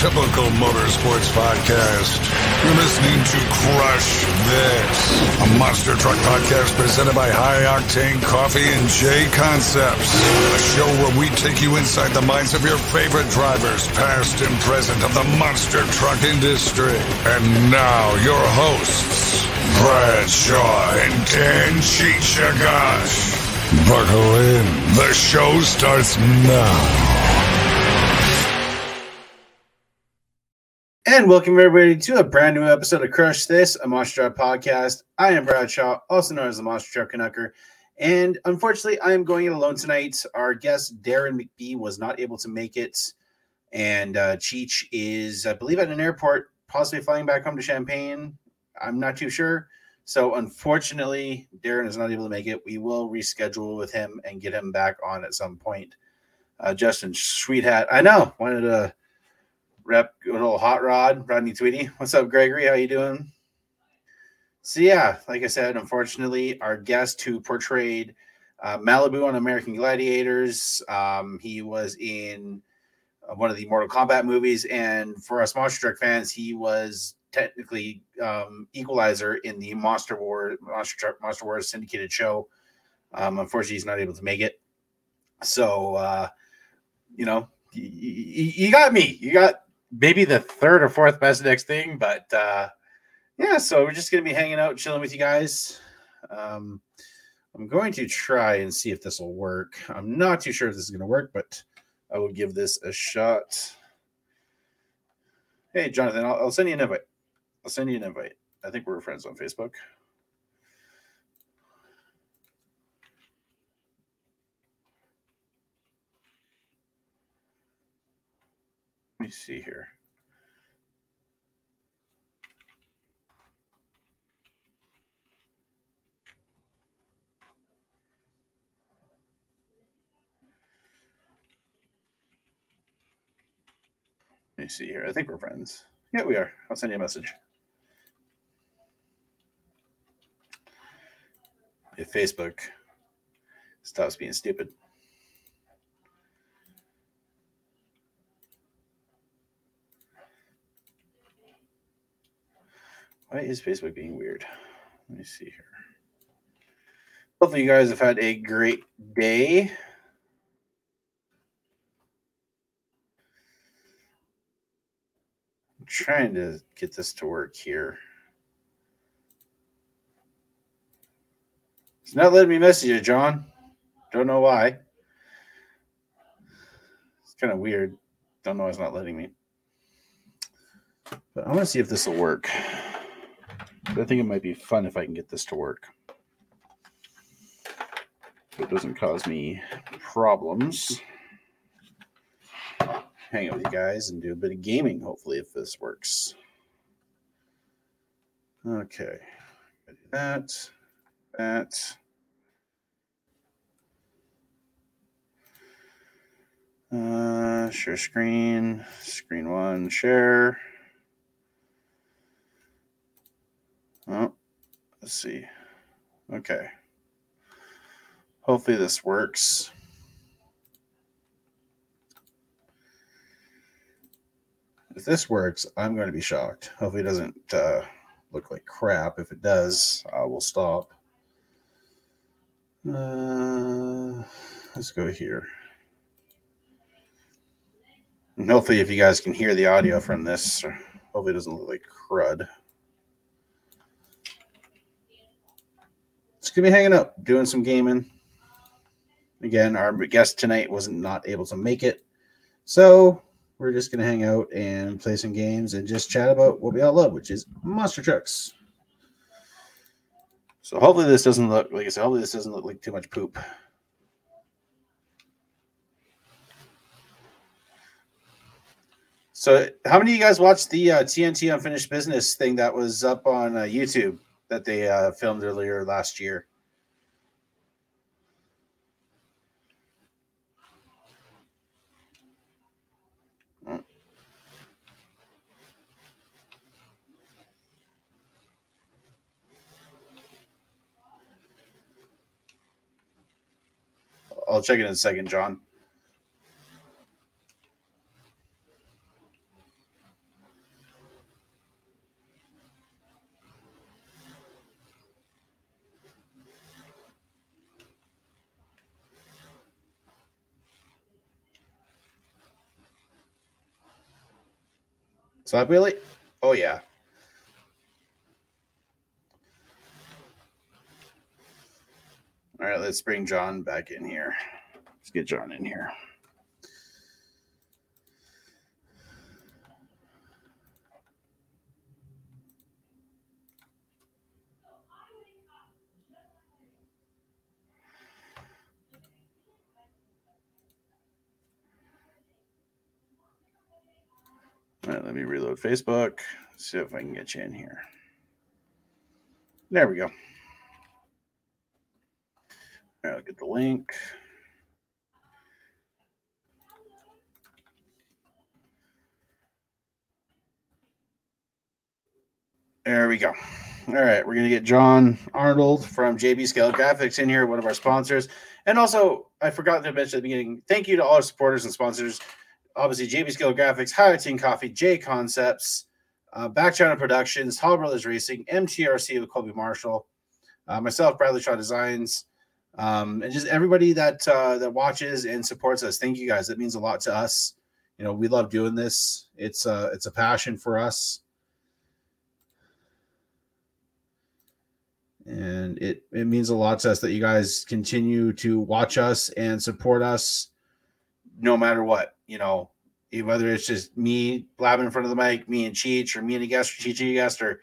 Typical motorsports podcast. You're listening to Crush This, a monster truck podcast presented by High Octane Coffee and J Concepts. A show where we take you inside the minds of your favorite drivers, past and present of the monster truck industry. And now, your hosts, Brad Shaw and Dan Chichagash. Buckle in. The show starts now. And welcome everybody to a brand new episode of Crush This, a Monster Truck podcast. I am Brad Shaw, also known as the Monster Truck Canucker. And unfortunately, I am going it alone tonight. Our guest, Deron McBee, was not able to make it. And uh, Cheech is, I believe, at an airport, possibly flying back home to Champaign. I'm not too sure. So unfortunately, Deron is not able to make it. We will reschedule with him and get him back on at some point. Uh, Justin Sweetheart, I know, wanted to rep good old hot rod rodney tweedy. What's up gregory? How you doing? So yeah like i said unfortunately our guest who portrayed uh, malibu on american gladiators um, he was in uh, one of the mortal kombat movies and for us monster truck fans he was technically um, equalizer in the monster war monster truck monster wars syndicated show. Um, unfortunately he's not able to make it. So uh, you know you, you got me. You got maybe the third or fourth best next thing, but uh, yeah, so we're just gonna be hanging out, chilling with you guys. Um, I'm going to try and see if this will work. I'm not too sure if this is gonna work, but I will give this a shot. Hey, Jonathan, I'll, I'll send you an invite. I'll send you an invite. I think we're friends on Facebook. Let me see here. Let me see here. I think we're friends. Yeah, we are. I'll send you a message. If Facebook stops being stupid. Why is Facebook being weird? Let me see here. Hopefully, you guys have had a great day. I'm trying to get this to work here. It's not letting me message you, John. Don't know why. It's kind of weird. Don't know why it's not letting me. But I want to see if this will work. I think it might be fun if I can get this to work. It doesn't cause me problems. Hang out with you guys and do a bit of gaming, hopefully, if this works. Okay. That, that. Uh, share screen, screen one, share. Oh, let's see. Okay. Hopefully this works. If this works, I'm going to be shocked. Hopefully it doesn't uh, look like crap. If it does, I will stop. Uh, let's go here. And hopefully if you guys can hear the audio from this, hopefully it doesn't look like crud. Just gonna be hanging out, doing some gaming. Again, our guest tonight wasn't not able to make it, so we're just gonna hang out and play some games and just chat about what we all love, which is monster trucks. So hopefully this doesn't look like I said. Hopefully this doesn't look like too much poop. So, how many of you guys watched the uh, TNT Unfinished Business thing that was up on uh, YouTube? That they uh, filmed earlier last year. I'll check it in a second, John. So Willie? Oh yeah. All right, let's bring John back in here. Let's get John in here. Right, let me reload Facebook. See if I can get you in here. There we go. Right, I'll get the link. There we go. All right, we're gonna get John Arnold from JB Scale Graphics in here, one of our sponsors. And also, I forgot to mention at the beginning, thank you to all our supporters and sponsors. Obviously, JB Scale Graphics, High Octane Coffee, J Concepts, uh, Back Channel Productions, Hall Brothers Racing, MTRC with Colby Marshall, uh, myself, Bradley Shaw Designs, um, and just everybody that uh, that watches and supports us. Thank you guys. That means a lot to us. You know, we love doing this. It's uh, it's a passion for us. and it it means a lot to us that you guys continue to watch us and support us no matter what you know whether it's just me blabbing in front of the mic me and cheech or me and a guest or cheech and a guest or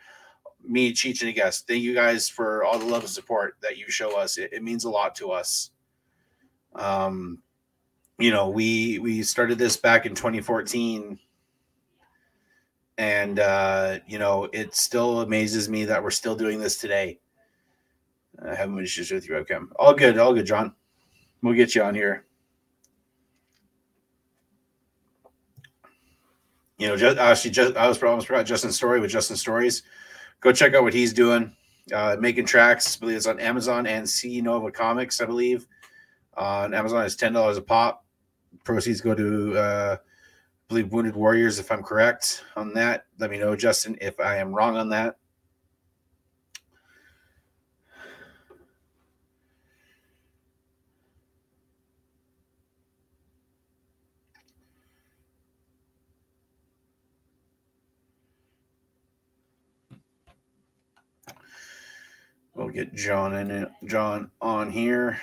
me cheech and a guest thank you guys for all the love and support that you show us it, it means a lot to us um you know we we started this back in 2014 and uh you know it still amazes me that we're still doing this today I having issues with your webcam. All good, all good, John. We'll get you on here. You know, just just I was almost forgot Justin Story with Justin Stories. Go check out what he's doing. Uh, making tracks. I believe it's on Amazon and C Nova Comics. I believe on Amazon it's ten dollars a pop. Proceeds go to uh, I believe Wounded Warriors. If I'm correct on that, let me know, Justin, if I am wrong on that. We'll get John in it, John on here.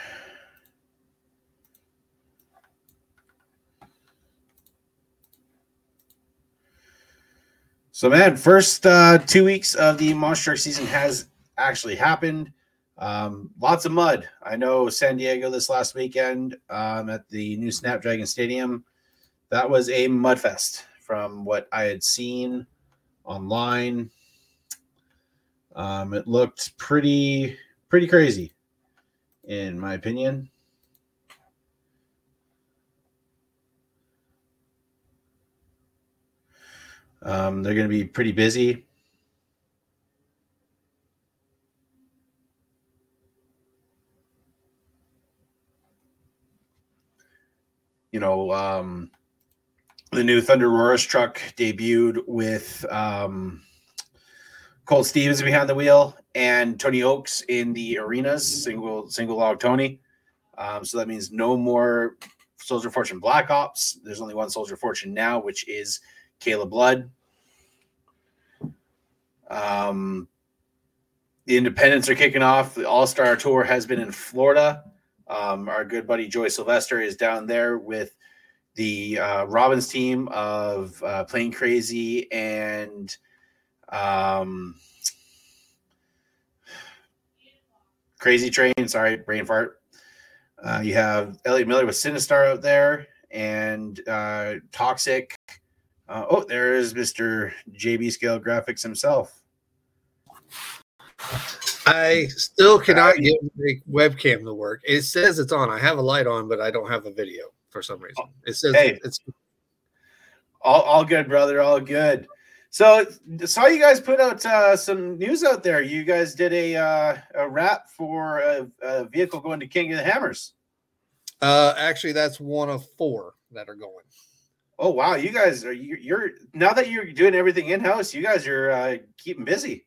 So, man, first uh, two weeks of the Monster season has actually happened. Um, lots of mud. I know San Diego this last weekend um, at the new Snapdragon Stadium. That was a mud fest from what I had seen online. Um, it looked pretty pretty crazy, in my opinion. Um, they're going to be pretty busy. You know, um, the new Thunder Roars truck debuted with um, Colt Stevens behind the wheel and Tony Oaks in the arenas, single single log Tony. Um, so that means no more Soldier Fortune Black Ops. There's only one Soldier Fortune now, which is Caleb Blood. Um, the Independents are kicking off. The All Star Tour has been in Florida. Um, our good buddy Joy Sylvester is down there with the uh, Robbins team of uh, Plane Crazy and um, Crazy Train, sorry, brain fart. Uh, you have Elliot Miller with Sinistar out there and uh, Toxic. Uh, oh, there is Mr. JB Scale Graphics himself. I still cannot get the webcam to work. It says it's on. I have a light on, but I don't have a video for some reason. It says Hey. it's All, all good, brother. All good. So saw you guys put out uh, some news out there. You guys did a uh, a wrap for a, a vehicle going to King of the Hammers. uh actually that's one of four that are going. Oh wow, you guys are you- you're now that you're doing everything in house. You guys are uh, keeping busy.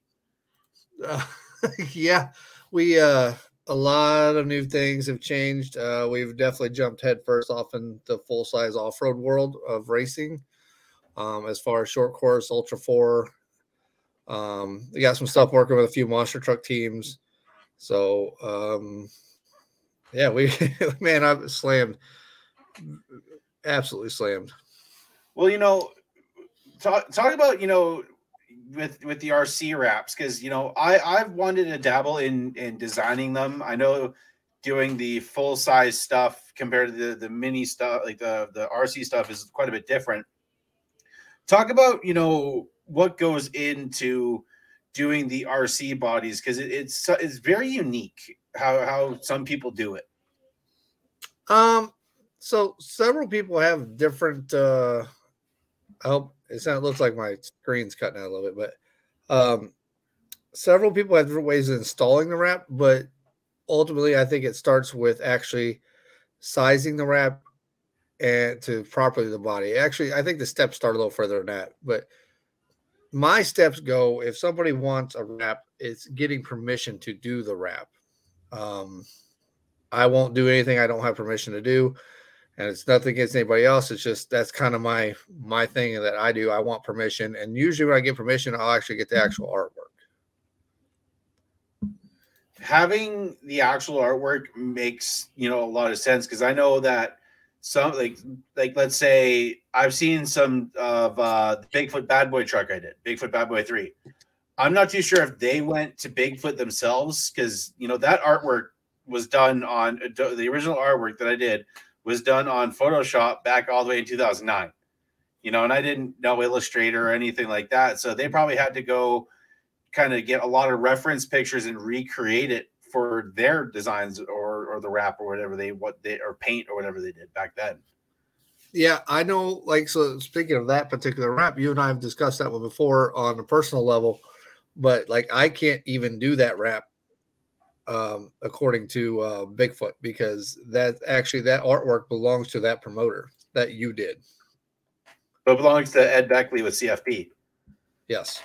Uh, yeah, we uh a lot of new things have changed. Uh we've definitely jumped headfirst off in the full size off-road world of racing. Um, as far as short course, ultra four. Um, we got some stuff working with a few monster truck teams. So um, yeah, we man, I've slammed, absolutely slammed. Well, you know, talk talk about you know with with the RC wraps because you know I I've wanted to dabble in in designing them. I know doing the full size stuff compared to the the mini stuff like the the RC stuff is quite a bit different. Talk about you know what goes into doing the RC bodies because it, it's it's very unique how how some people do it. Um, so several people have different. uh hope it sounds looks like my screen's cutting out a little bit, but um, several people have different ways of installing the wrap, but ultimately, I think it starts with actually sizing the wrap and to properly the body. Actually, I think the steps start a little further than that, but my steps go if somebody wants a wrap, it's getting permission to do the wrap. Um, I won't do anything I don't have permission to do and it's nothing against anybody else. It's just that's kind of my my thing that I do. I want permission, and usually when I get permission, I'll actually get the actual artwork. Having the actual artwork makes you know a lot of sense because I know that some like like let's say I've seen some of uh, the Bigfoot Bad Boy truck I did, Bigfoot Bad Boy three. I'm not too sure if they went to Bigfoot themselves because you know that artwork was done on the original artwork that I did was done on Photoshop back all the way in 2009. You know, and I didn't know Illustrator or anything like that. So they probably had to go kind of get a lot of reference pictures and recreate it for their designs or or the wrap or whatever they what they or paint or whatever they did back then. Yeah, I know. Like, so speaking of that particular wrap, you and I have discussed that one before on a personal level, but like, I can't even do that wrap um, according to uh, Bigfoot, because that actually that artwork belongs to that promoter that you did. But it belongs to Ed Beckley with CFP. Yes.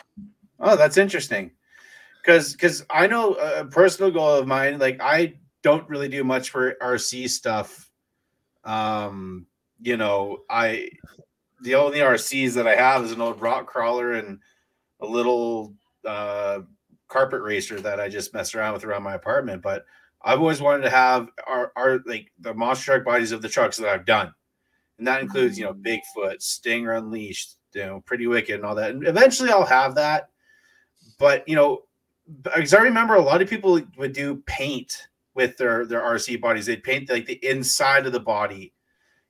Oh, that's interesting. Because because I know a personal goal of mine, like I don't really do much for RC stuff. Um, you know, I the only RCs that I have is an old rock crawler and a little uh carpet racer that I just mess around with around my apartment. But I've always wanted to have our, our like the monster truck bodies of the trucks that I've done. And that includes, you know, mm. Bigfoot, Stinger Unleashed, you know, Pretty Wicked and all that. And eventually I'll have that. But, you know, because I remember a lot of people would do paint with their their RC bodies. They'd paint like the inside of the body.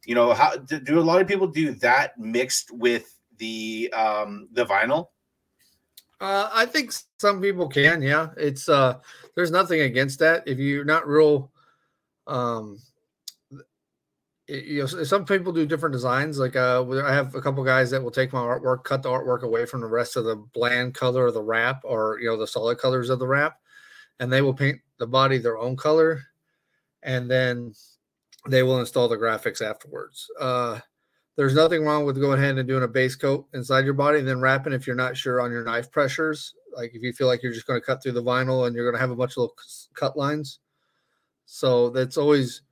You know, how do a lot of people do that mixed with the um the vinyl? Uh, I think some people can. Yeah, it's uh, there's nothing against that if you're not real. Um, you know, some people do different designs. Like uh, I have a couple guys that will take my artwork, cut the artwork away from the rest of the bland color of the wrap, or you know, the solid colors of the wrap, and they will paint the body their own color, and then they will install the graphics afterwards. Uh, there's nothing wrong with going ahead and doing a base coat inside your body and then wrapping if you're not sure on your knife pressures. Like if you feel like you're just going to cut through the vinyl and you're going to have a bunch of little cut lines. So that's always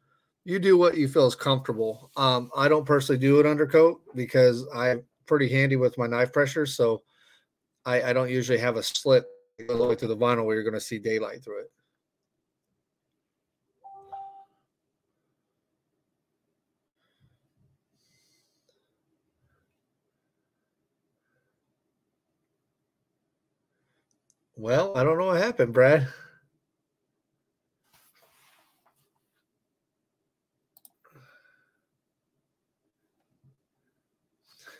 you do what you feel is comfortable. Um, I don't personally do an undercoat because I'm pretty handy with my knife pressure. So I, I don't usually have a slit all the way through the vinyl where you're going to see daylight through it. Well, I don't know what happened, Brad.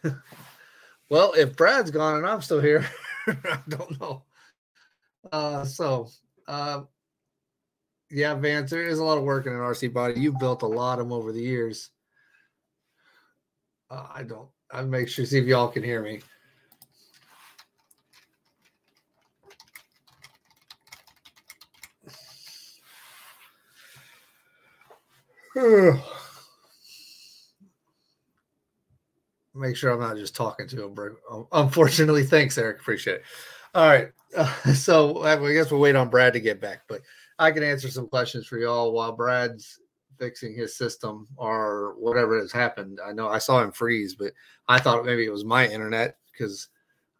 well, if Brad's gone and I'm still here, I don't know. Uh, so, uh, yeah, Vance, there is a lot of work in an RC body. You've built a lot of them over the years. Uh, I don't. I make sure see if y'all can hear me. Make sure I'm not just talking to him. Unfortunately, thanks, Eric. Appreciate it. All right. Uh, so I guess we'll wait on Brad to get back, but I can answer some questions for y'all while Brad's fixing his system or whatever has happened. I know I saw him freeze, but I thought maybe it was my internet because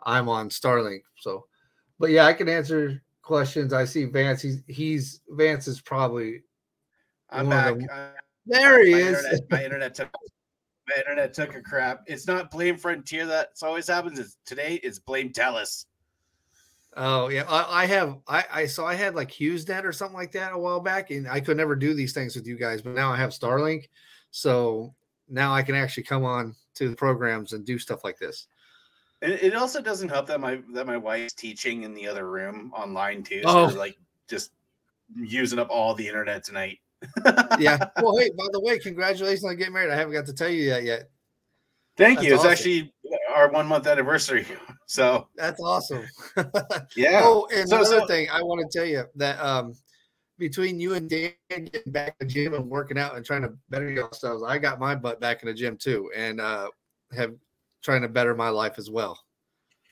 I'm on Starlink. So, but yeah, I can answer questions. I see Vance. He's he's Vance is probably. I'm back. I'm- uh, There he my is. Internet, my internet took my internet took a crap. It's not blame Frontier that's always happens. It's today it's blame Telus. Oh yeah, I, I have I, I so I had like HughesNet or something like that a while back, and I could never do these things with you guys, but now I have Starlink, so now I can actually come on to the programs and do stuff like this. And it also doesn't help that my that my wife's teaching in the other room online too. So Oh. like just using up all the internet tonight. Yeah. well, hey, by the way, congratulations on getting married. I haven't got to tell you that yet. Thank That's you. It's actually our one month anniversary. So That's awesome. yeah. Oh, and So- another so- thing I want to tell you that um between you and Dan getting back to the gym and working out and trying to better yourselves, I got my butt back in the gym too, and uh have trying to better my life as well.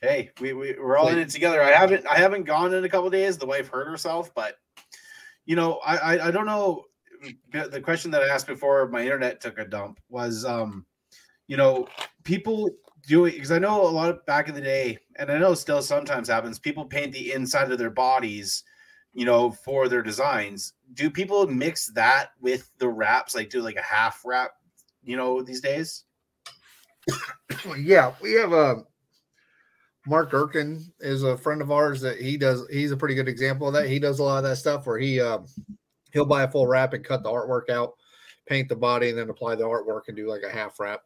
Hey, we, we we're all in it together. I haven't I haven't gone in a couple days. The wife hurt herself, but you know, I, I I don't know. The question that I asked before my internet took a dump was um, you know, people doing because I know a lot of back in the day, and I know still sometimes happens, people paint the inside of their bodies, you know, for their designs. Do people mix that with the wraps, like do like a half wrap, you know, these days? yeah, we have a Mark Erkin is a friend of ours that he does. He's a pretty good example of that. He does a lot of that stuff where he um, he'll buy a full wrap and cut the artwork out, paint the body, and then apply the artwork and do like a half wrap.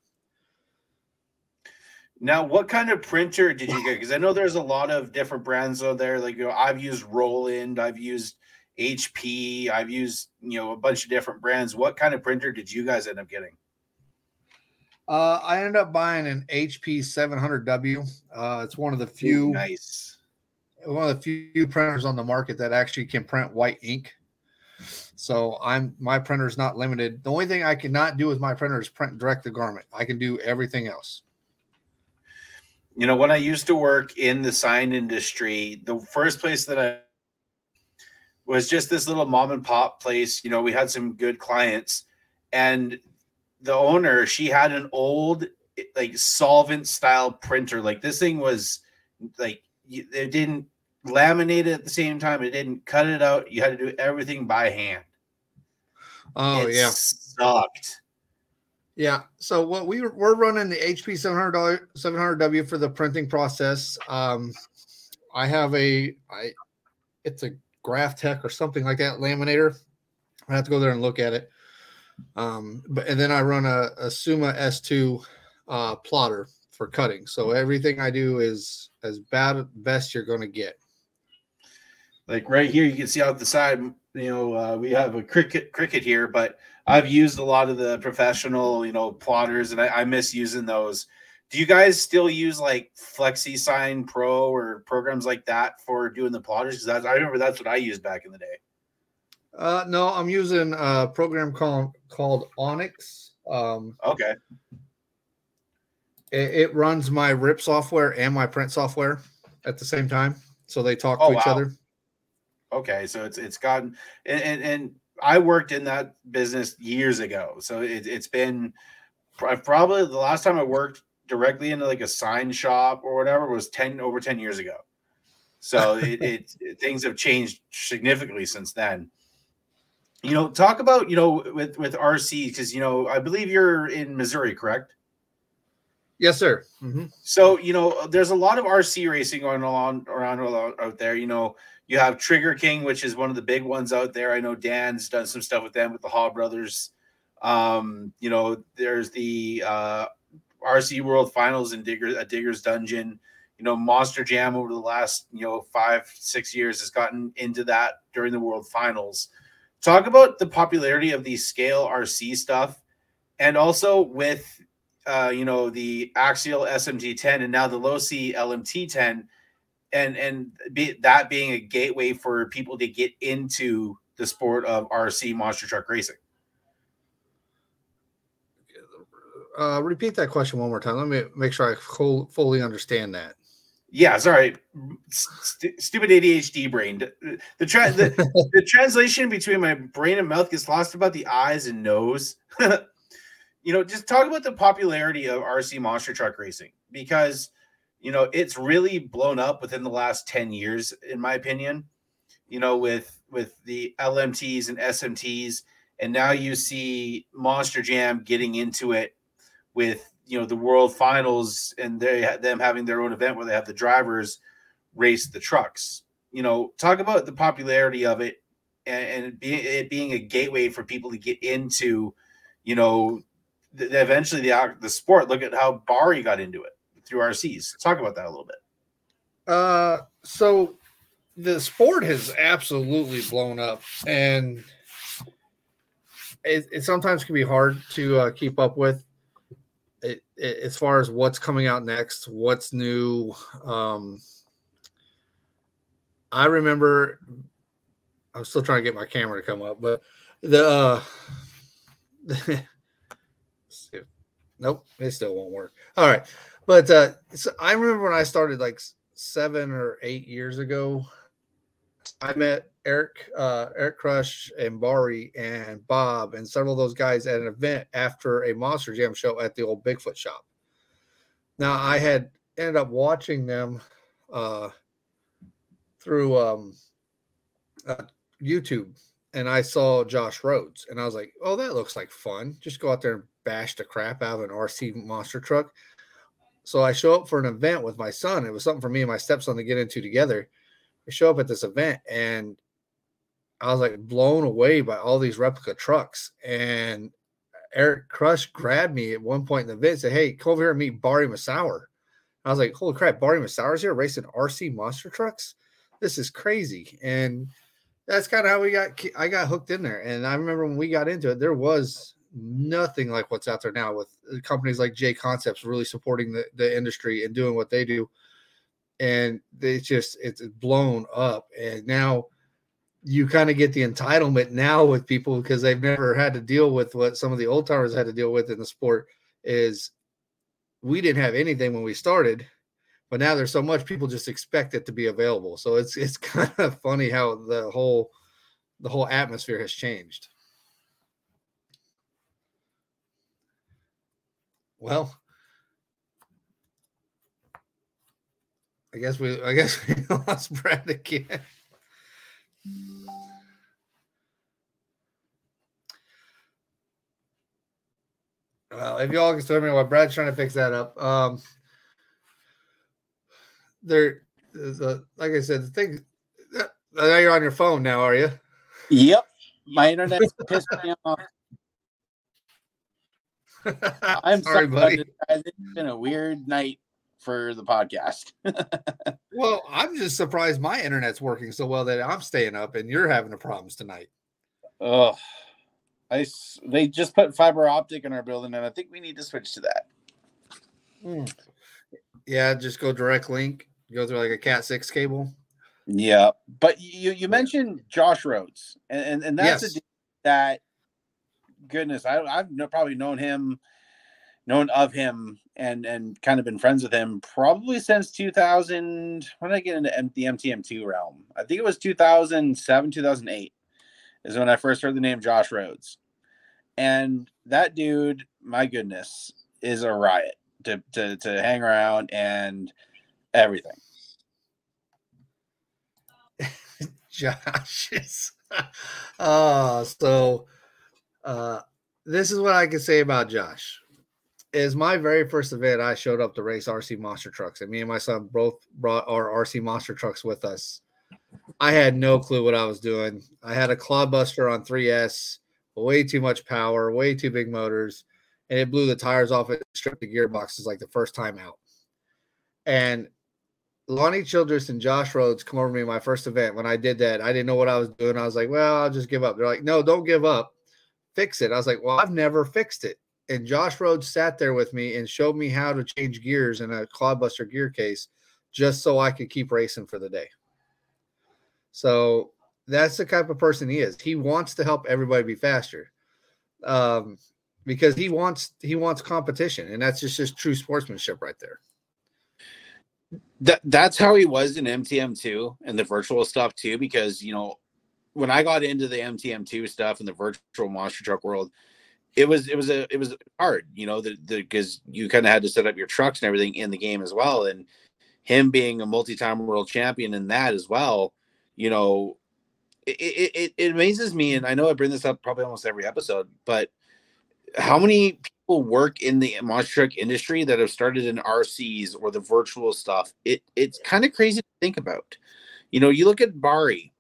Now, what kind of printer did you get? Because I know there's a lot of different brands out there. Like you know, I've used Roland, I've used HP, I've used you know a bunch of different brands. What kind of printer did you guys end up getting? Uh, I ended up buying an HP 700W. Uh, it's one of the Ooh, few nice. one of the few printers on the market that actually can print white ink. So I'm my printer is not limited. The only thing I cannot do with my printer is print direct the garment. I can do everything else. You know, when I used to work in the sign industry, the first place that I was just this little mom and pop place. You know, we had some good clients, and the owner she had an old like solvent style printer. Like this thing was like it didn't laminate it at the same time. It didn't cut it out. You had to do everything by hand. Oh it yeah. sucked. Yeah. So what we were, running the HP 700 700W for the printing process. Um, I have a I it's a Graph Tech or something like that laminator. I have to go there and look at it. Um, but and then I run a, a Summa S2 uh, plotter for cutting. So everything I do is as bad best you're going to get. like right here you can see out the side you know uh, we have a Cricut Cricut here but i've used a lot of the professional you know plotters and I, I miss using those do you guys still use like flexi sign pro or programs like that for doing the plotters because i remember that's what i used back in the day Uh, no, I'm using a program called called Onyx. Um, okay It, it runs my RIP software and my print software at the same time, so they talk Oh, to each wow. other. Okay so it's it's gotten and and, and i worked in that business years ago so it, it's been probably the last time i worked directly into like a sign shop or whatever was 10 over 10 years ago so it, it, it- things have changed significantly since then you know talk about you know with with rc because you know i believe you're in missouri correct Yes, sir. Mhm. so you know, there's a lot of RC racing going on around out there. You know, you have Trigger King, which is one of the big ones out there. I know Dan's done some stuff with them with the Hall brothers. Um, you know, there's the uh, RC World Finals in Digger at Digger's Dungeon. You know, Monster Jam over the last you know five six years has gotten into that during the World Finals. Talk about the popularity of the scale RC stuff, and also with uh, you know, the axial SMT10 and now the Losi LMT10, and and be, that being a gateway for people to get into the sport of RC monster truck racing. Uh, repeat that question one more time. Let me make sure I full, fully understand that. Yeah, sorry, St- stupid ADHD brain. The, tra- the, the translation between my brain and mouth gets lost about the eyes and nose. you know, just talk about the popularity of RC monster truck racing because you know it's really blown up within the last 10 years in my opinion you know with with the lmts and smts and now you see monster jam getting into it with you know the world finals and they them having their own event where they have the drivers race the trucks. You know talk about the popularity of it and, and be, it being a gateway for people to get into you know the, eventually the the sport. Look at how bari got into it through rcs talk about that a little bit uh so the sport has absolutely blown up and it, it sometimes can be hard to uh, keep up with it, it, as far as what's coming out next, what's new. Um, I remember I'm still trying to get my camera to come up, but the uh, nope, it still won't work. All right, but uh, so I remember when I started like seven or eight years ago. I met Eric, uh, Eric Crush, and Bari, and Bob, and several of those guys at an event after a Monster Jam show at the old Bigfoot shop. Now, I had ended up watching them uh, through um, uh, YouTube, and I saw Josh Rhodes, and I was like, "Oh, that looks like fun! Just go out there and bash the crap out of an RC monster truck." So I show up for an event with my son. It was something for me and my stepson to get into together. I show up at this event, and I was like blown away by all these replica trucks. And Eric Crush grabbed me at one point in the event and said, Hey, come over here and meet Bari Musawwir. I was like, Holy crap, Bari Musawwir's here racing RC monster trucks. This is crazy. And that's kind of how we got I got hooked in there. And I remember when we got into it, there was nothing like what's out there now with uh, companies like J Concepts really supporting the, the industry and doing what they do. And it's just it's blown up. And now you kind of get the entitlement now with people because they've never had to deal with what some of the old timers had to deal with in the sport is we didn't have anything when we started but now there's so much people just expect it to be available so it's it's kind of funny how the whole the whole atmosphere has changed well i guess we i guess we lost brad again well, if y'all can tell me while Brad's trying to fix that up, um, there, a, like I said, the thing. Uh, now you're on your phone now, are you? Yep, my internet's pissed me off. I'm sorry, buddy. It's been a weird night for the podcast. well, I'm just surprised my internet's working so well that I'm staying up and you're having the problems tonight. Oh, I they just put fiber optic in our building, and I think we need to switch to that. Mm. Yeah, just go direct link. Go through like a Cat six cable. Yeah, but you you mentioned Josh Rhodes, and and, and that's yes. a that goodness, I I've probably known him known of him and and kind of been friends with him probably since 2000 when did i get into the mtm2 realm? I think it was 2007 2008 is when i first heard the name josh rhodes. And that dude my goodness is a riot to to, to hang around and everything. Josh is oh so uh this is what i can say about josh is my very first event. I showed up to race RC monster trucks, and me and my son both brought our RC monster trucks with us. I had no clue what I was doing. I had a Clodbuster on 3S, way too much power, way too big motors, and it blew the tires off it, stripped the gearboxes like the first time out. And Lonnie Childress and Josh Rhodes come over to me my first event. When I did that, I didn't know what I was doing. I was like, well, I'll just give up. They're like, no, don't give up. Fix it. I was like, well, I've never fixed it and Josh Rhodes sat there with me and showed me how to change gears in a Clodbuster gear case just so I could keep racing for the day. So that's the type of person he is. He wants to help everybody be faster. Um, because he wants he wants competition and that's just just true sportsmanship right there. that that's how he was in MTM2 and the virtual stuff too, because you know, when I got into the MTM2 stuff and the virtual monster truck world, it was it was a it was hard, you know, because you kind of had to set up your trucks and everything in the game as well. And him being a multi-time world champion in that as well, you know, it, it, it amazes me, and I know I bring this up probably almost every episode, but how many people work in the monster truck industry that have started in RCs or the virtual stuff? It it's kind of crazy to think about. You know, you look at Bari,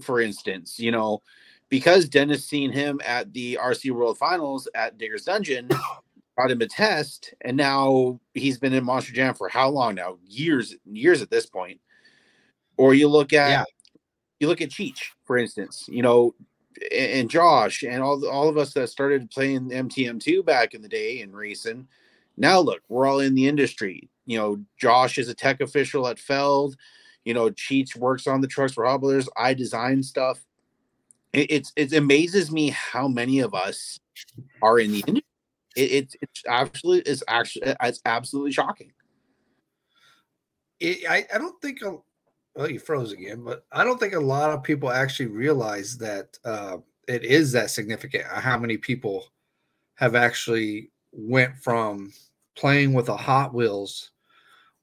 for instance. You know, because Dennis seen him at the RC World Finals at Digger's Dungeon, brought him a test, and now he's been in Monster Jam for how long now? Years, years at this point. Or you look at yeah. you look at Cheech, for instance. You know, and Josh and all all of us that started playing MTM2 back in the day and racing. Now look, we're all in the industry. You know, Josh is a tech official at Feld. You know, Cheech works on the trucks for Hall Brothers. I design stuff. It, it's it amazes me how many of us are in the industry. It, it it's absolutely it's actually it's absolutely shocking. It, I I don't think well, you froze again, but I don't think a lot of people actually realize that uh, it is that significant. Uh, how many people have actually went from playing with a Hot Wheels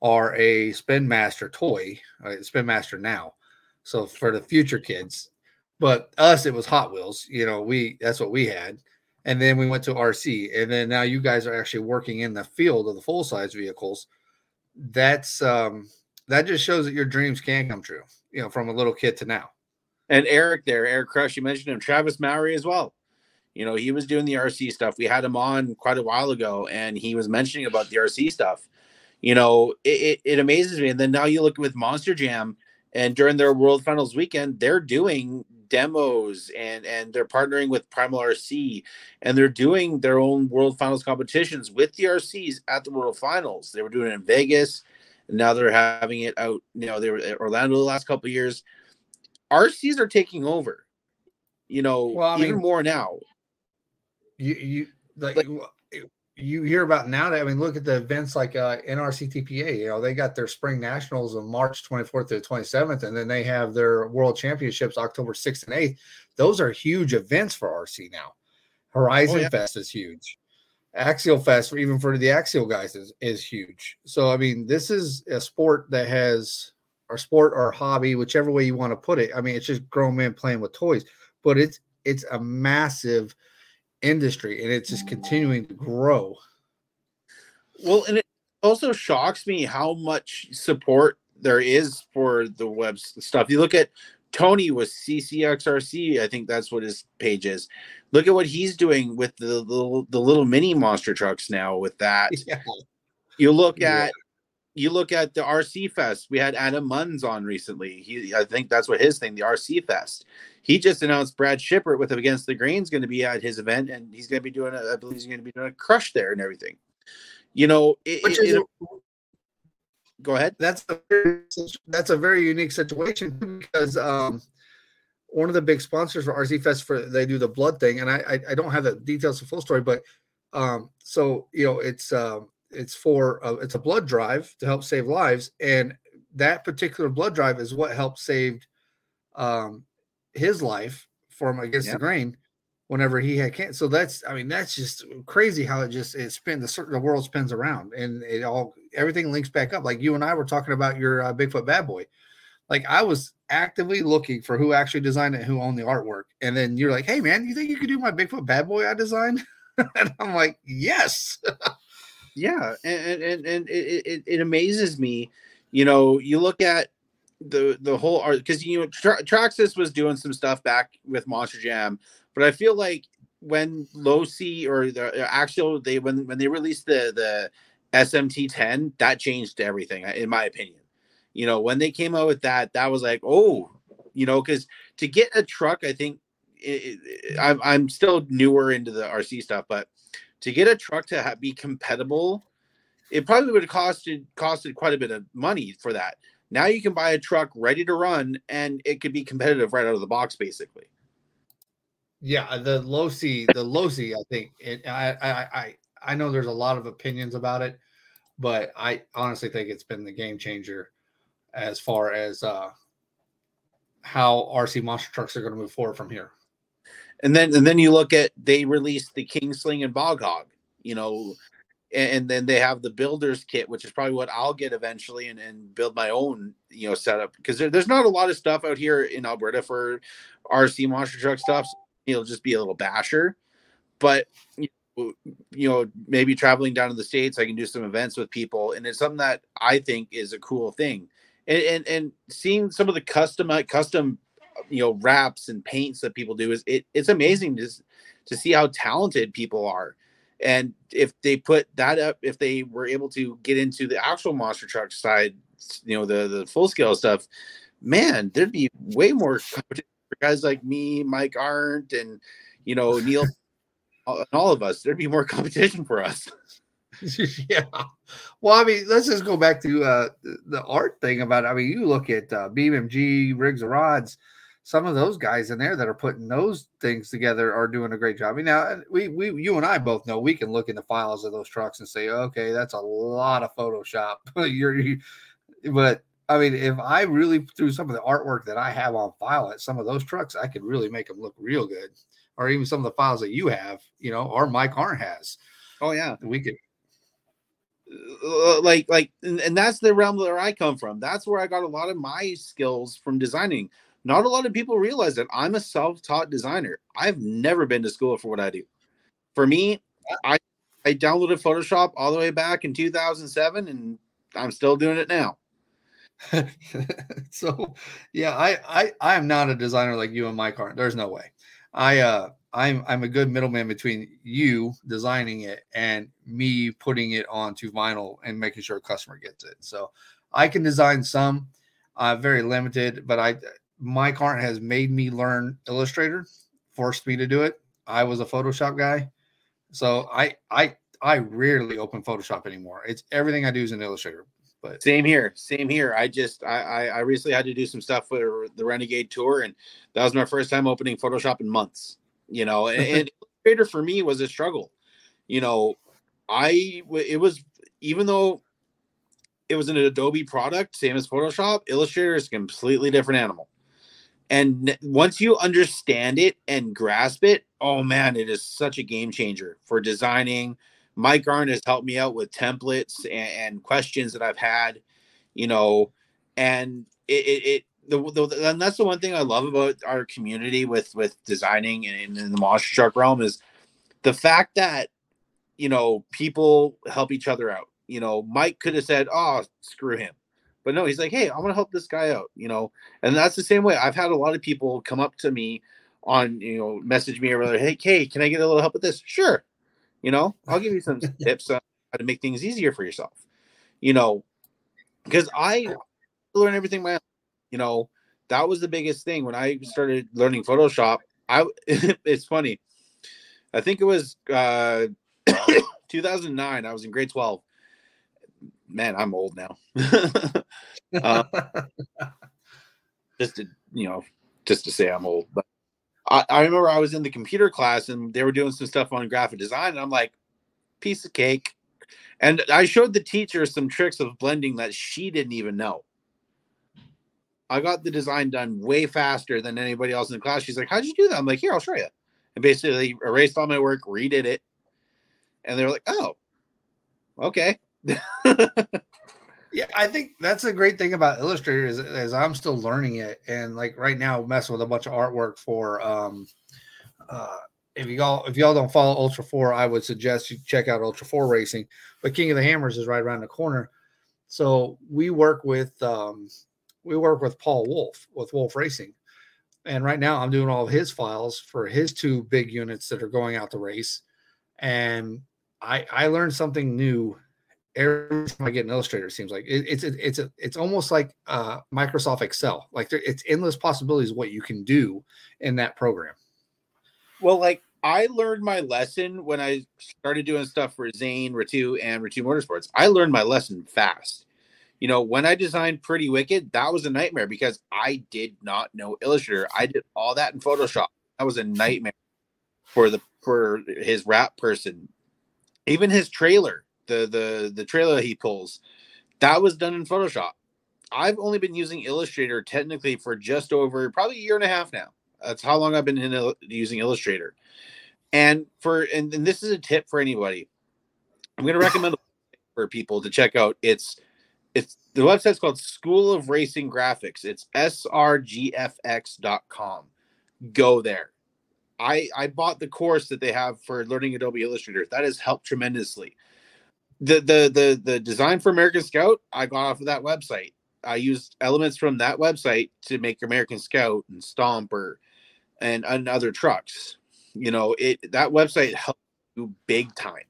or a Spin Master toy, uh, Spin Master now. So for the future kids, but us, it was Hot Wheels. You know, we that's what we had, and then we went to RC, and then now you guys are actually working in the field of the full size vehicles. That's um, that just shows that your dreams can come true, you know, from a little kid to now. And Eric there, Eric Crush, you mentioned him, Travis Mowry as well. You know, he was doing the RC stuff. We had him on quite a while ago, and he was mentioning about the RC stuff. You know, it, it, it amazes me. And then now you look with Monster Jam, and during their World Finals weekend, they're doing demos and and they're partnering with Primal RC and they're doing their own World Finals competitions with the RCs at the World Finals. They were doing it in Vegas now they're having it out. You know, they were at Orlando the last couple years. RCs are taking over. You know, well, I even mean, more now. You you like, like you hear about now that I mean, look at the events like uh, NRCTPA. You know, they got their spring nationals on March 24th to 27th, and then they have their world championships October 6th and 8th. Those are huge events for RC now. Horizon oh, yeah. Fest is huge. Axial Fest, even for the Axial guys, is, is huge. So, I mean, this is a sport that has, or sport or hobby, whichever way you want to put it. I mean, it's just grown men playing with toys, but it's it's a massive industry and it's just continuing to grow. Well, and it also shocks me how much support there is for the web stuff. You look at Tony was CCXRC. I think that's what his page is. Look at what he's doing with the the, the little mini monster trucks now. With that, yeah. you look at yeah. you look at the RC Fest. We had Adam Munns on recently. He, I think that's what his thing, the RC Fest. He just announced Brad Shippert with Against the Grain is going to be at his event, and he's going to be doing. A, I believe he's going to be doing a crush there and everything. You know, it, Which it, is it, go ahead. That's a very, that's a very unique situation because um, one of the big sponsors for RC Fest for they do the blood thing, and I I, I don't have the details of the full story, but um, so you know it's um, it's for uh, it's a blood drive to help save lives, and that particular blood drive is what helped save um, his life from against the grain whenever he had cancer. So that's, I mean, that's just crazy how it just it spins the the world spins around and it all everything links back up. Like you and I were talking about your uh, Bigfoot bad boy. Like I was actively looking for who actually designed it, who owned the artwork, and then you're like, "Hey, man, you think you could do my Bigfoot bad boy I designed?" and I'm like, "Yes." yeah, and and and it, it, it amazes me. You know, you look at the the whole art because you know Tra- Traxxas was doing some stuff back with Monster Jam but I feel like when Losi or the uh, Axial they when when they released the the SMT 10, that changed everything in my opinion. You know, when they came out with that, that was like, oh, you know, because to get a truck, I think it, it, I'm I'm still newer into the RC stuff, but to get a truck to ha- be compatible, it probably would have costed costed quite a bit of money for that. Now you can buy a truck ready to run, and it could be competitive right out of the box, basically. Yeah, the Losi, the Losi, I think it, I, I, I, I know there's a lot of opinions about it. but I honestly think it's been the game changer as far as uh, how RC monster trucks are going to move forward from here. And then and then you look at they released the Kingsling and Bog Hog, you know, and, then they have the builder's kit, which is probably what I'll get eventually and, and build my own, you know, setup because there, there's not a lot of stuff out here in Alberta for RC monster truck stuff. So it'll just be a little basher, but you know, you know, maybe traveling down to the states, I can do some events with people, and it's something that I think is a cool thing. And and, and seeing some of the custom uh, custom you know wraps and paints that people do is it, it's amazing to to see how talented people are and if they put that up if they were able to get into the actual monster truck side you know the the full scale stuff man there'd be way more competition for guys like me mike arndt and you know neil and all of us. There'd be more competition for us. Yeah. Well i mean let's just go back to uh the art thing about it. i mean you look at uh bmg rigs and rods some of those guys in there that are putting those things together are doing a great job. I mean, now we, we, you and I both know we can look in the files of those trucks and say, okay, that's a lot of Photoshop. You're, you, but I mean, if I really threw some of the artwork that I have on file at some of those trucks, I could really make them look real good. Or even some of the files that you have, you know, or Mike Arndt has. Oh yeah, we could uh, like like and, and that's the realm where I come from. That's where I got a lot of my skills from designing not a lot of people realize that I'm a self-taught designer. I've never been to school for what I do. For me, I I downloaded Photoshop all the way back in 2007 and I'm still doing it now. so yeah, I, I I am not a designer like you and Mike Arndt. There's no way. I uh I'm I'm a good middleman between you designing it and me putting it onto vinyl and making sure a customer gets it. So I can design some, uh, very limited, but I Mike Arndt has made me learn Illustrator, forced me to do it. I was a Photoshop guy, so I I I rarely open Photoshop anymore. It's everything I do is in Illustrator. But same here, same here. I just I, I I recently had to do some stuff for the Renegade tour, and that was my first time opening Photoshop in months. You know, and, and Illustrator for me was a struggle. You know, I it was even though it was an Adobe product, same as Photoshop, Illustrator is a completely different animal and once you understand it and grasp it oh man it is such a game changer for designing mike arndt has helped me out with templates and, and questions that i've had you know and it, it, it the, the, and that's the one thing I love about our community with with designing in, in the monster truck realm is the fact that you know people help each other out. You know, Mike could have said, "Oh, screw him," But no, he's like, hey, I want to help this guy out, you know. And that's the same way. I've had a lot of people come up to me on, you know, message me or hey, hey, can I get a little help with this? Sure. You know, I'll give you some tips on how to make things easier for yourself. You know, because I learn everything my own. You know, that was the biggest thing when I started learning Photoshop. I it's funny. I think it was uh 2009. I was in grade 12 man, I'm old now. uh, just to you know, just to say I'm old. But I, I remember I was in the computer class and they were doing some stuff on graphic design, and I'm like, piece of cake. And I showed the teacher some tricks of blending that she didn't even know. I got the design done way faster than anybody else in the class. She's like, How'd you do that? I'm like, Here, I'll show you. And basically they erased all my work, redid it. And they're like, Oh, okay. yeah, I think that's a great thing about Illustrator is, is I'm still learning it, and like right now, messing with a bunch of artwork for. Um, uh, if y'all if y'all don't follow Ultra Four, I would suggest you check out Ultra Four Racing. But King of the Hammers is right around the corner, so we work with um, we work with Paul Wolf with Wolf Racing, and right now I'm doing all of his files for his two big units that are going out to race, and I I learned something new every time I get an Illustrator, it seems like it, it's a, it's a, it's almost like uh, Microsoft Excel. Like there, it's endless possibilities what you can do in that program. Well, like I learned my lesson when I started doing stuff for Zane, Rettew, and Rettew Motorsports. I learned my lesson fast. You know, when I designed Pretty Wicked, that was a nightmare because I did not know Illustrator. I did all that in Photoshop. That was a nightmare for the for his wrap person. Even his trailer the the the trailer he pulls, that was done in Photoshop. I've only been using Illustrator technically for just over probably a year and a half now. That's how long I've been in, uh, using Illustrator. And for and, and this is a tip for anybody. I'm going to recommend for people to check out. It's it's the website's called School of Racing Graphics. It's srgfx.com. Go there. I I bought the course that they have for learning Adobe Illustrator. That has helped tremendously. The the the the design for American Scout I got off of that website. I used elements from that website to make American Scout and Stomper and, and other trucks. You know, it that website helped you big time.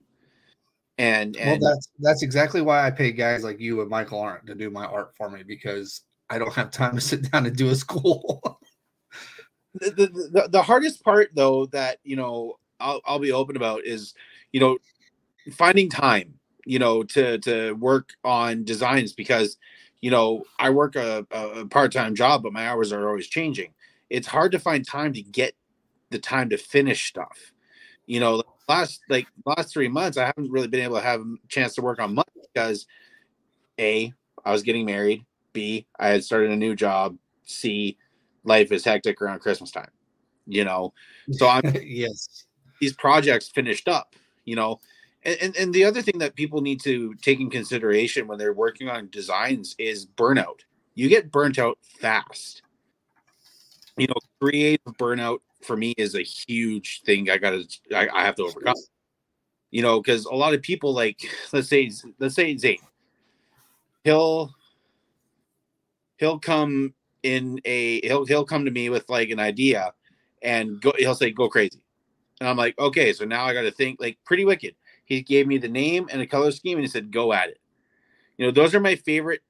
And, and well, that's that's exactly why I pay guys like you and Michael Arndt to do my art for me because I don't have time to sit down and do a school. the, the, the, the hardest part though that you know I'll, I'll be open about is you know finding time you know to to work on designs because you know i work a, a part-time job but my hours are always changing. It's hard to find time to get the time to finish stuff. You know last like last three months i haven't really been able to have a chance to work on much because a i was getting married. B i had started a new job. C life is hectic around christmas time you know? So i'm yes. these projects finished up you know and, and, and the other thing that people need to take in consideration when they're working on designs is burnout you get burnt out fast you know creative burnout for me is a huge thing I gotta I, I have to overcome. You know, because a lot of people like let's say let's say Zane, he'll he'll come in a he'll he'll come to me with like an idea and go he'll say go crazy. And I'm like, okay, so now I gotta think like pretty wicked. He gave me the name and a color scheme and he said, go at it. You know, those are my favorite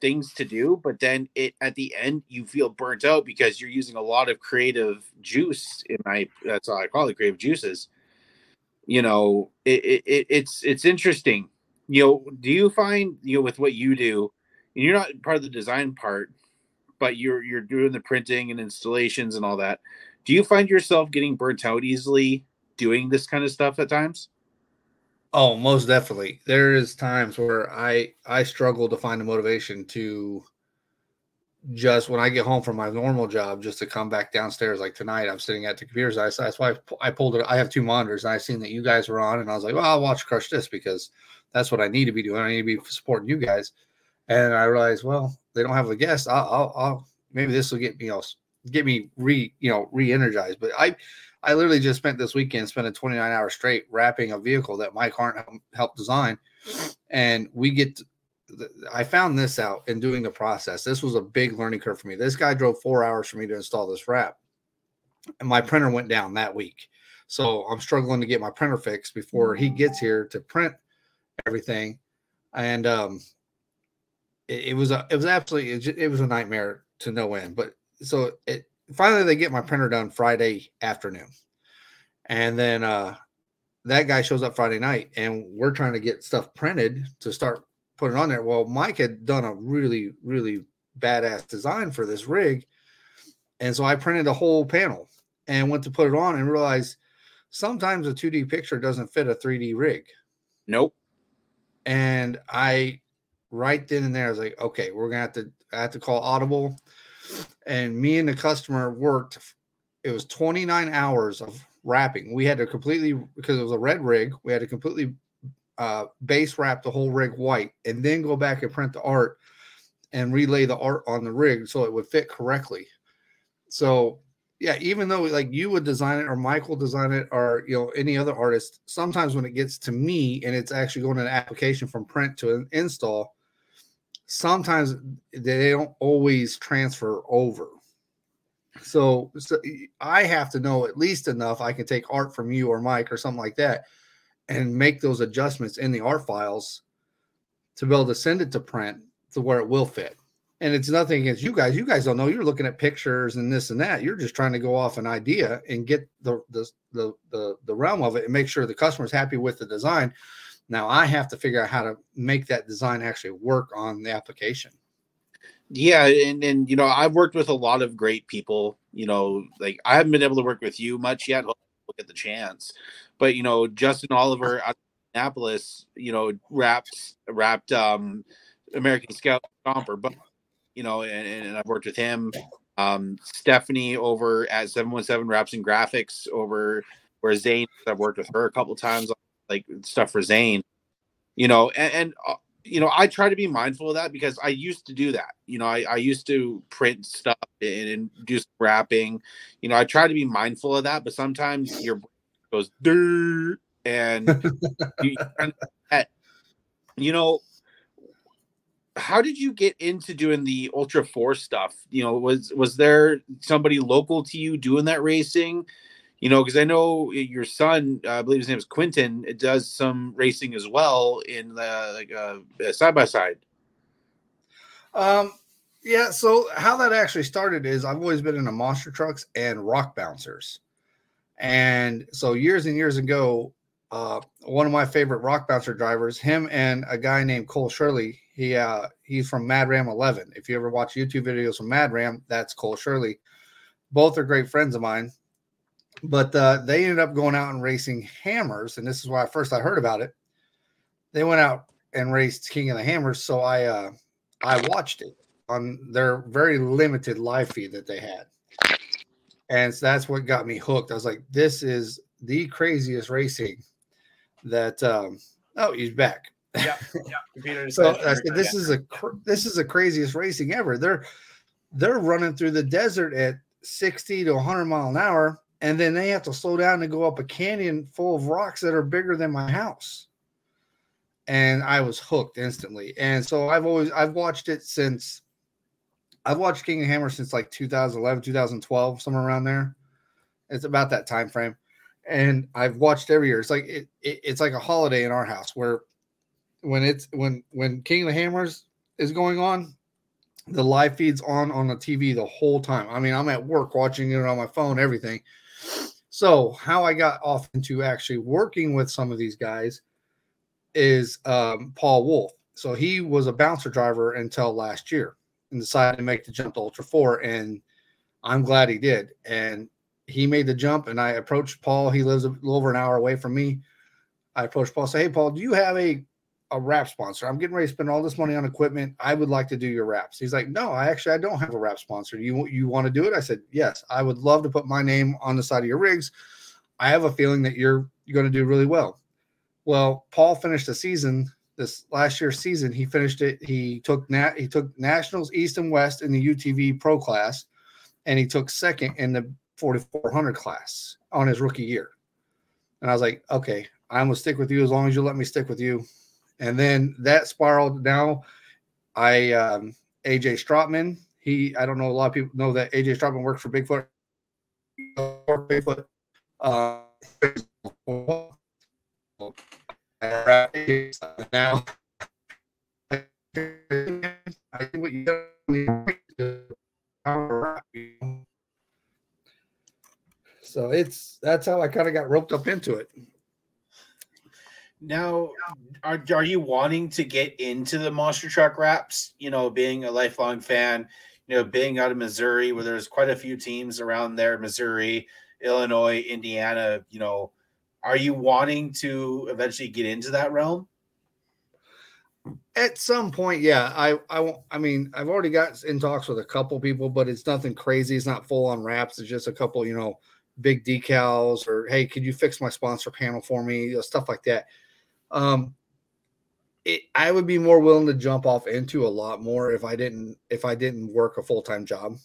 things to do, but then it at the end you feel burnt out because you're using a lot of creative juice in my that's all I call it creative juices. You know, it, it it's it's interesting. You know, do you find you know with what you do, and you're not part of the design part, but you're you're doing the printing and installations and all that. Do you find yourself getting burnt out easily doing this kind of stuff at times? Oh, most definitely. There is times where I I struggle to find the motivation to just when I get home from my normal job, just to come back downstairs. Like tonight, I'm sitting at the computer. So that's why I pulled it. I have two monitors, and I seen that you guys were on, and I was like, well, I'll watch Crush this because that's what I need to be doing. I need to be supporting you guys. And I realized, well, they don't have a guest. I'll, I'll, I'll maybe this will get me, you know, get me re, you know, re-energized. But I, I literally just spent this weekend spending 29 hours straight wrapping a vehicle that Mike Arndt helped design. And we get, I found this out in doing the process. This was a big learning curve for me. This guy drove four hours for me to install this wrap. And my printer went down that week. So I'm struggling to get my printer fixed before he gets here to print everything. And um, it, it was a, it was absolutely, it was a nightmare to no end. But so it, finally they get my printer done Friday afternoon. And then uh that guy shows up Friday night and we're trying to get stuff printed to start putting on there. Well, Mike had done a really, really badass design for this rig. And so I printed a whole panel and went to put it on and realized sometimes a 2D picture doesn't fit a 3D rig. Nope. And I right then and there I was like, okay, we're gonna have to I have to call Audible and me and the customer worked. It was 29 hours of wrapping. We had to completely because it was a red rig. We had to completely uh, base wrap the whole rig white, and then go back and print the art and relay the art on the rig so it would fit correctly. So yeah, even though like you would design it or Michael design it or you know any other artist, sometimes when it gets to me and it's actually going to an application from print to an install, sometimes they don't always transfer over. So, so I have to know at least enough. I can take art from you or Mike or something like that and make those adjustments in the art files to be able to send it to print to where it will fit. And it's nothing against you guys. You guys don't know. You're looking at pictures and this and that. You're just trying to go off an idea and get the the the the, the realm of it and make sure the customer's happy with the design. Now I have to figure out how to make that design actually work on the application. Yeah, and and you know I've worked with a lot of great people. You know, like I haven't been able to work with you much yet. We'll get the chance, but you know Justin Oliver, Annapolis. you know, wrapped wrapped um American Scout Stomper, but you know, and, and I've worked with him. Um, Stephanie over at 717 Wraps and Graphics over where Zane, I've worked with her a couple times, like stuff for Zane, you know, and, and uh, you know, I try to be mindful of that because I used to do that. You know, I, I used to print stuff and, and do some wrapping. You know, I try to be mindful of that, but sometimes your goes dirt and you, you know how did you get into doing the ultra four stuff you know was was there somebody local to you doing that racing you know because i know your son uh, i believe his name is quentin it does some racing as well in the like uh side by side um yeah so how that actually started is i've always been into monster trucks and rock bouncers and so years and years ago uh, one of my favorite rock bouncer drivers, him and a guy named Cole Shirley. He uh, he's from Mad Ram 11. If you ever watch YouTube videos from Mad Ram, that's Cole Shirley. Both are great friends of mine. But uh, they ended up going out and racing hammers, and this is why first I heard about it. They went out and raced King of the Hammers, so I uh, I watched it on their very limited live feed that they had, and so that's what got me hooked. I was like, this is the craziest racing that um oh he's back yeah yeah so I said, this yeah. is a this is the craziest racing ever they're they're running through the desert at 60 to 100 mile an hour and then they have to slow down and go up a canyon full of rocks that are bigger than my house and i was hooked instantly and so i've always i've watched it since i've watched king of hammer since like 2011 2012 somewhere around there it's about that time frame and I've watched every year. It's like it, it, it's like a holiday in our house where when it's when when King of the Hammers is going on, the live feeds on on the TV the whole time. I mean, I'm at work watching it on my phone, everything. So how I got off into actually working with some of these guys is um, Paul Wolf. So he was a bouncer driver until last year and decided to make the jump to Ultra Four, and I'm glad he did. And he made the jump and I approached Paul. He lives a little over an hour away from me. I approached Paul, say, Hey, Paul, do you have a, a wrap sponsor? I'm getting ready to spend all this money on equipment. I would like to do your wraps. He's like, No, I actually I don't have a wrap sponsor. You you want to do it? I said, Yes, I would love to put my name on the side of your rigs. I have a feeling that you're going to do really well. Well, Paul finished the season this last year's season. He finished it. He took nat he took nationals east and west in the UTV pro class, and he took second in the 4400 class on his rookie year. And I was like, okay, I'm gonna stick with you as long as you let me stick with you. And then that spiraled. Now, I um, AJ Strotman. He, I don't know. A lot of people know that AJ Strotman works for Bigfoot. Bigfoot. Uh, now, I think what you so it's that's how I kind of got roped up into it. Now, are are you wanting to get into the monster truck wraps? You know, being a lifelong fan, you know, being out of Missouri, where there's quite a few teams around there, Missouri, Illinois, Indiana. You know, are you wanting to eventually get into that realm? At some point, yeah. I I I mean, I've already got in talks with a couple people, but it's nothing crazy. It's not full on wraps. It's just a couple, you know, big decals or hey, could you fix my sponsor panel for me? You know, stuff like that. Um, it, I would be more willing to jump off into a lot more if I didn't if I didn't work a full time job.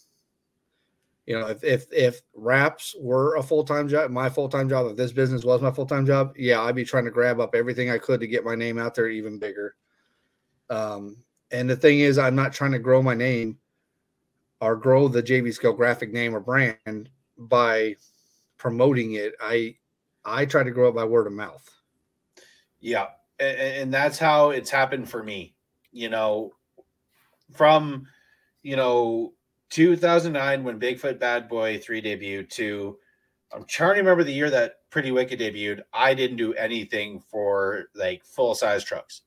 You know, if if if wraps were a full time job, my full time job, if this business was my full time job, yeah, I'd be trying to grab up everything I could to get my name out there even bigger. Um, and the thing is, I'm not trying to grow my name or grow the JB Scale graphic name or brand by promoting it. I I try to grow it by word of mouth. Yeah, and, and that's how it's happened for me. You know, from you know 2009 when Bigfoot Bad Boy 3 debuted to I'm trying to remember the year that Pretty Wicked debuted. I didn't do anything for like full size trucks.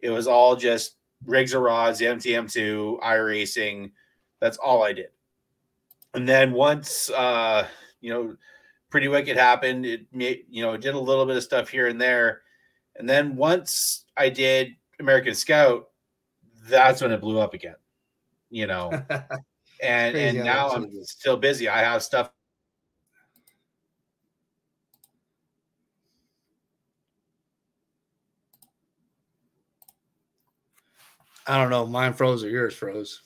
It was all just rigs or rods, MTM2, iRacing. That's all I did. And then once uh, you know, Pretty Wicked happened. It you know, it did a little bit of stuff here and there. And then once I did American Scout, that's when it blew up again. You know, and and now I'm still busy. I have stuff I don't know. Mine froze or yours froze.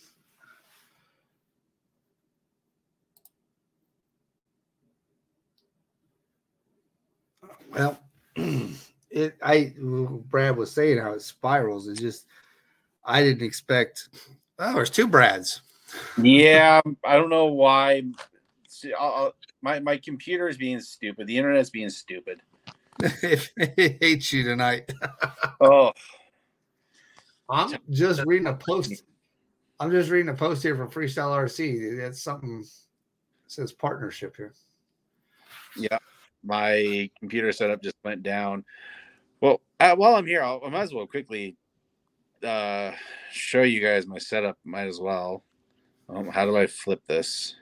Well, it I Brad was saying how it spirals. It's just I didn't expect. Oh, there's two Brads. Yeah, I don't know why. I'll, my my computer is being stupid. The internet's being stupid. it hates you tonight. oh, I'm just reading a post. I'm just reading a post here from Freestyle RC. That's something says partnership here. Yeah, my computer setup just went down. Uh, while I'm here, I'll, I might as well quickly uh, show you guys my setup. Might as well. Um, how do I flip this?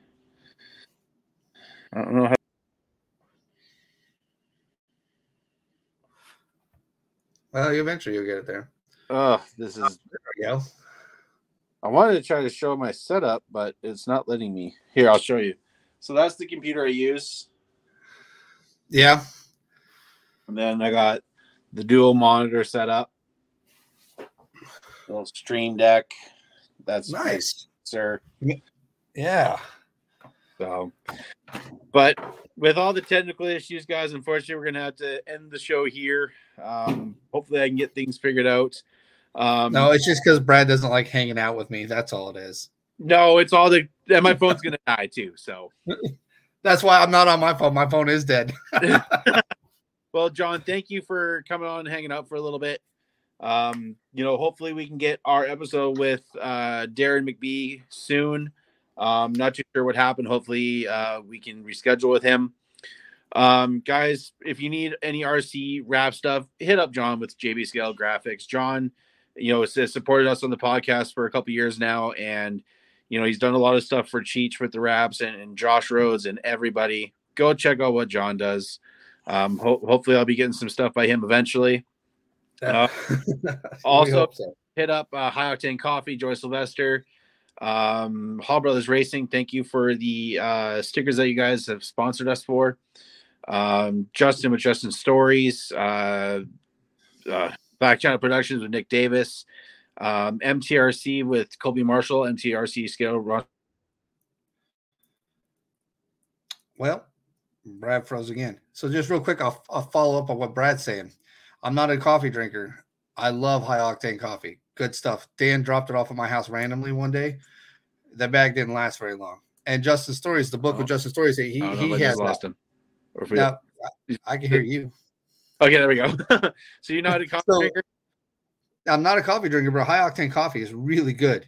I don't know how. Well, eventually you'll get it there. Oh, this is. Oh, there we go. I wanted to try to show my setup, but it's not letting me. Here, I'll show you. So that's the computer I use. Yeah. And then I got the dual monitor setup. Little stream deck. That's nice, sir. Yeah. So, but with all the technical issues, guys, unfortunately, we're gonna have to end the show here. Um, hopefully, I can get things figured out. Um, no, it's just because Brad doesn't like hanging out with me. That's all it is. No, it's all the and my phone's gonna die too. So that's why I'm not on my phone. My phone is dead. well, John, thank you for coming on and hanging out for a little bit. Um, you know, hopefully we can get our episode with uh Deron McBee soon. Um, not too sure what happened. Hopefully, uh, we can reschedule with him. Um, guys, if you need any RC wrap stuff, hit up John with JB Scale Graphics. John you know, has supported us on the podcast for a couple years now, and you know, he's done a lot of stuff for Cheech with the wraps and, and Josh Rhodes and everybody. Go check out what John does. Um, ho- hopefully, I'll be getting some stuff by him eventually. Uh, also, so. hit up uh, High Octane Coffee, Joy Sylvester, um, Hall Brothers Racing. Thank you for the uh, stickers that you guys have sponsored us for. Um, Justin with Justin Stories, uh, uh, Back Channel Productions with Nick Davis, um, MTRC with Colby Marshall, MTRC scale. Well, Brad froze again. So just real quick, I'll, I'll follow up on what Brad's saying. I'm not a coffee drinker. I love high octane coffee. Good stuff. Dan dropped it off at my house randomly one day. The bag didn't last very long. And Justin Stories, the book oh. with uh-huh. Justin Stories, he he has lost him. Now, I can hear you. Okay, there we go. so you're not a coffee so, drinker? I'm not a coffee drinker, but high octane coffee is really good.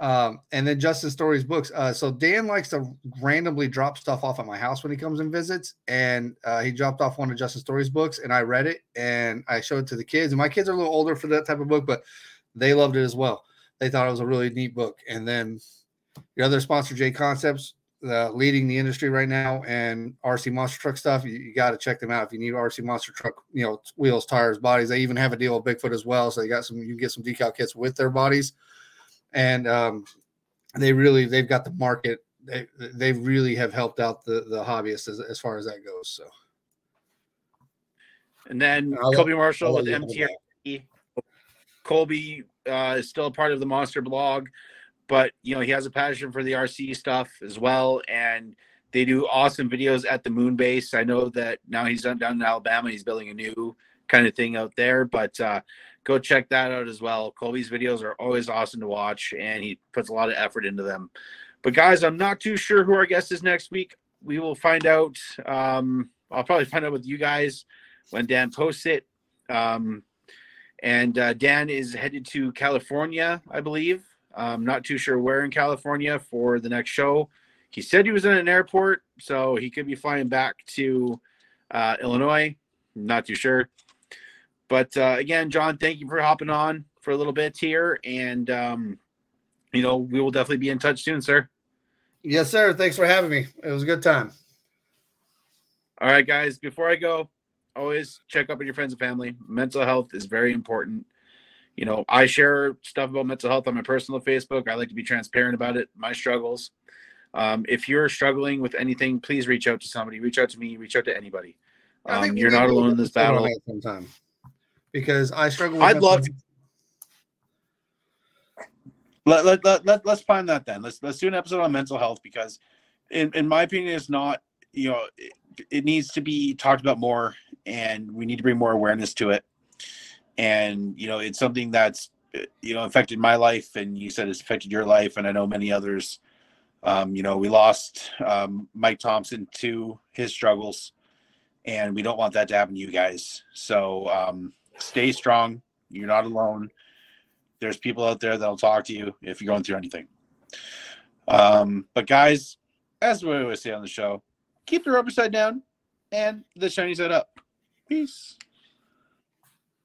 Um, and then Justin Story's books. Uh, so Dan likes to randomly drop stuff off at my house when he comes and visits, and uh, he dropped off one of Justin Story's books, and I read it and I showed it to the kids. And my kids are a little older for that type of book, but they loved it as well. They thought it was a really neat book. And then your other sponsor, J Concepts, uh, leading the industry right now and RC monster truck stuff. You, you got to check them out if you need RC monster truck, you know, wheels, tires, bodies. They even have a deal with Bigfoot as well. So they got some, you can get some decal kits with their bodies. And um, they really, they've got the market. They, they really have helped out the, the hobbyists as, as far as that goes. So. And then I'll Colby Marshall with MTR. Colby uh, is still a part of the monster blog but you know he has a passion for the RC stuff as well, and they do awesome videos at the moon base. I know that now he's done down in Alabama. He's building a new kind of thing out there, but uh, go check that out as well. Colby's videos are always awesome to watch, and he puts a lot of effort into them. But guys, I'm not too sure who our guest is next week. We will find out. Um, I'll probably find out with you guys when Dan posts it. Um, and uh, Dan is headed to California, I believe, I'm not too sure where in California for the next show. He said he was in an airport, so he could be flying back to uh, Illinois. not too sure. But uh, again, John, thank you for hopping on for a little bit here. And, um, you know, we will definitely be in touch soon, sir. Yes, sir. Thanks for having me. It was a good time. All right, guys. Before I go, always check up on your friends and family. Mental health is very important. You know, I share stuff about mental health on my personal Facebook. I like to be transparent about it, my struggles. Um, if you're struggling with anything, please reach out to somebody. Reach out to me. Reach out to anybody. Um, you're not alone in this battle. Sometime, because I struggle. With I'd love. To, let, let, let, let, let's find that then. Let's let's do an episode on mental health because, in, in my opinion, it's not you know it, it needs to be talked about more, and we need to bring more awareness to it. And you know, it's something that's you know affected my life, and you said it's affected your life, and I know many others. Um, you know, we lost um, Mike Thompson to his struggles, and we don't want that to happen to you guys. So um, stay strong. You're not alone. There's people out there that'll talk to you if you're going through anything. Um, but guys, as we always say on the show, keep the rubber side down and the shiny side up. Peace.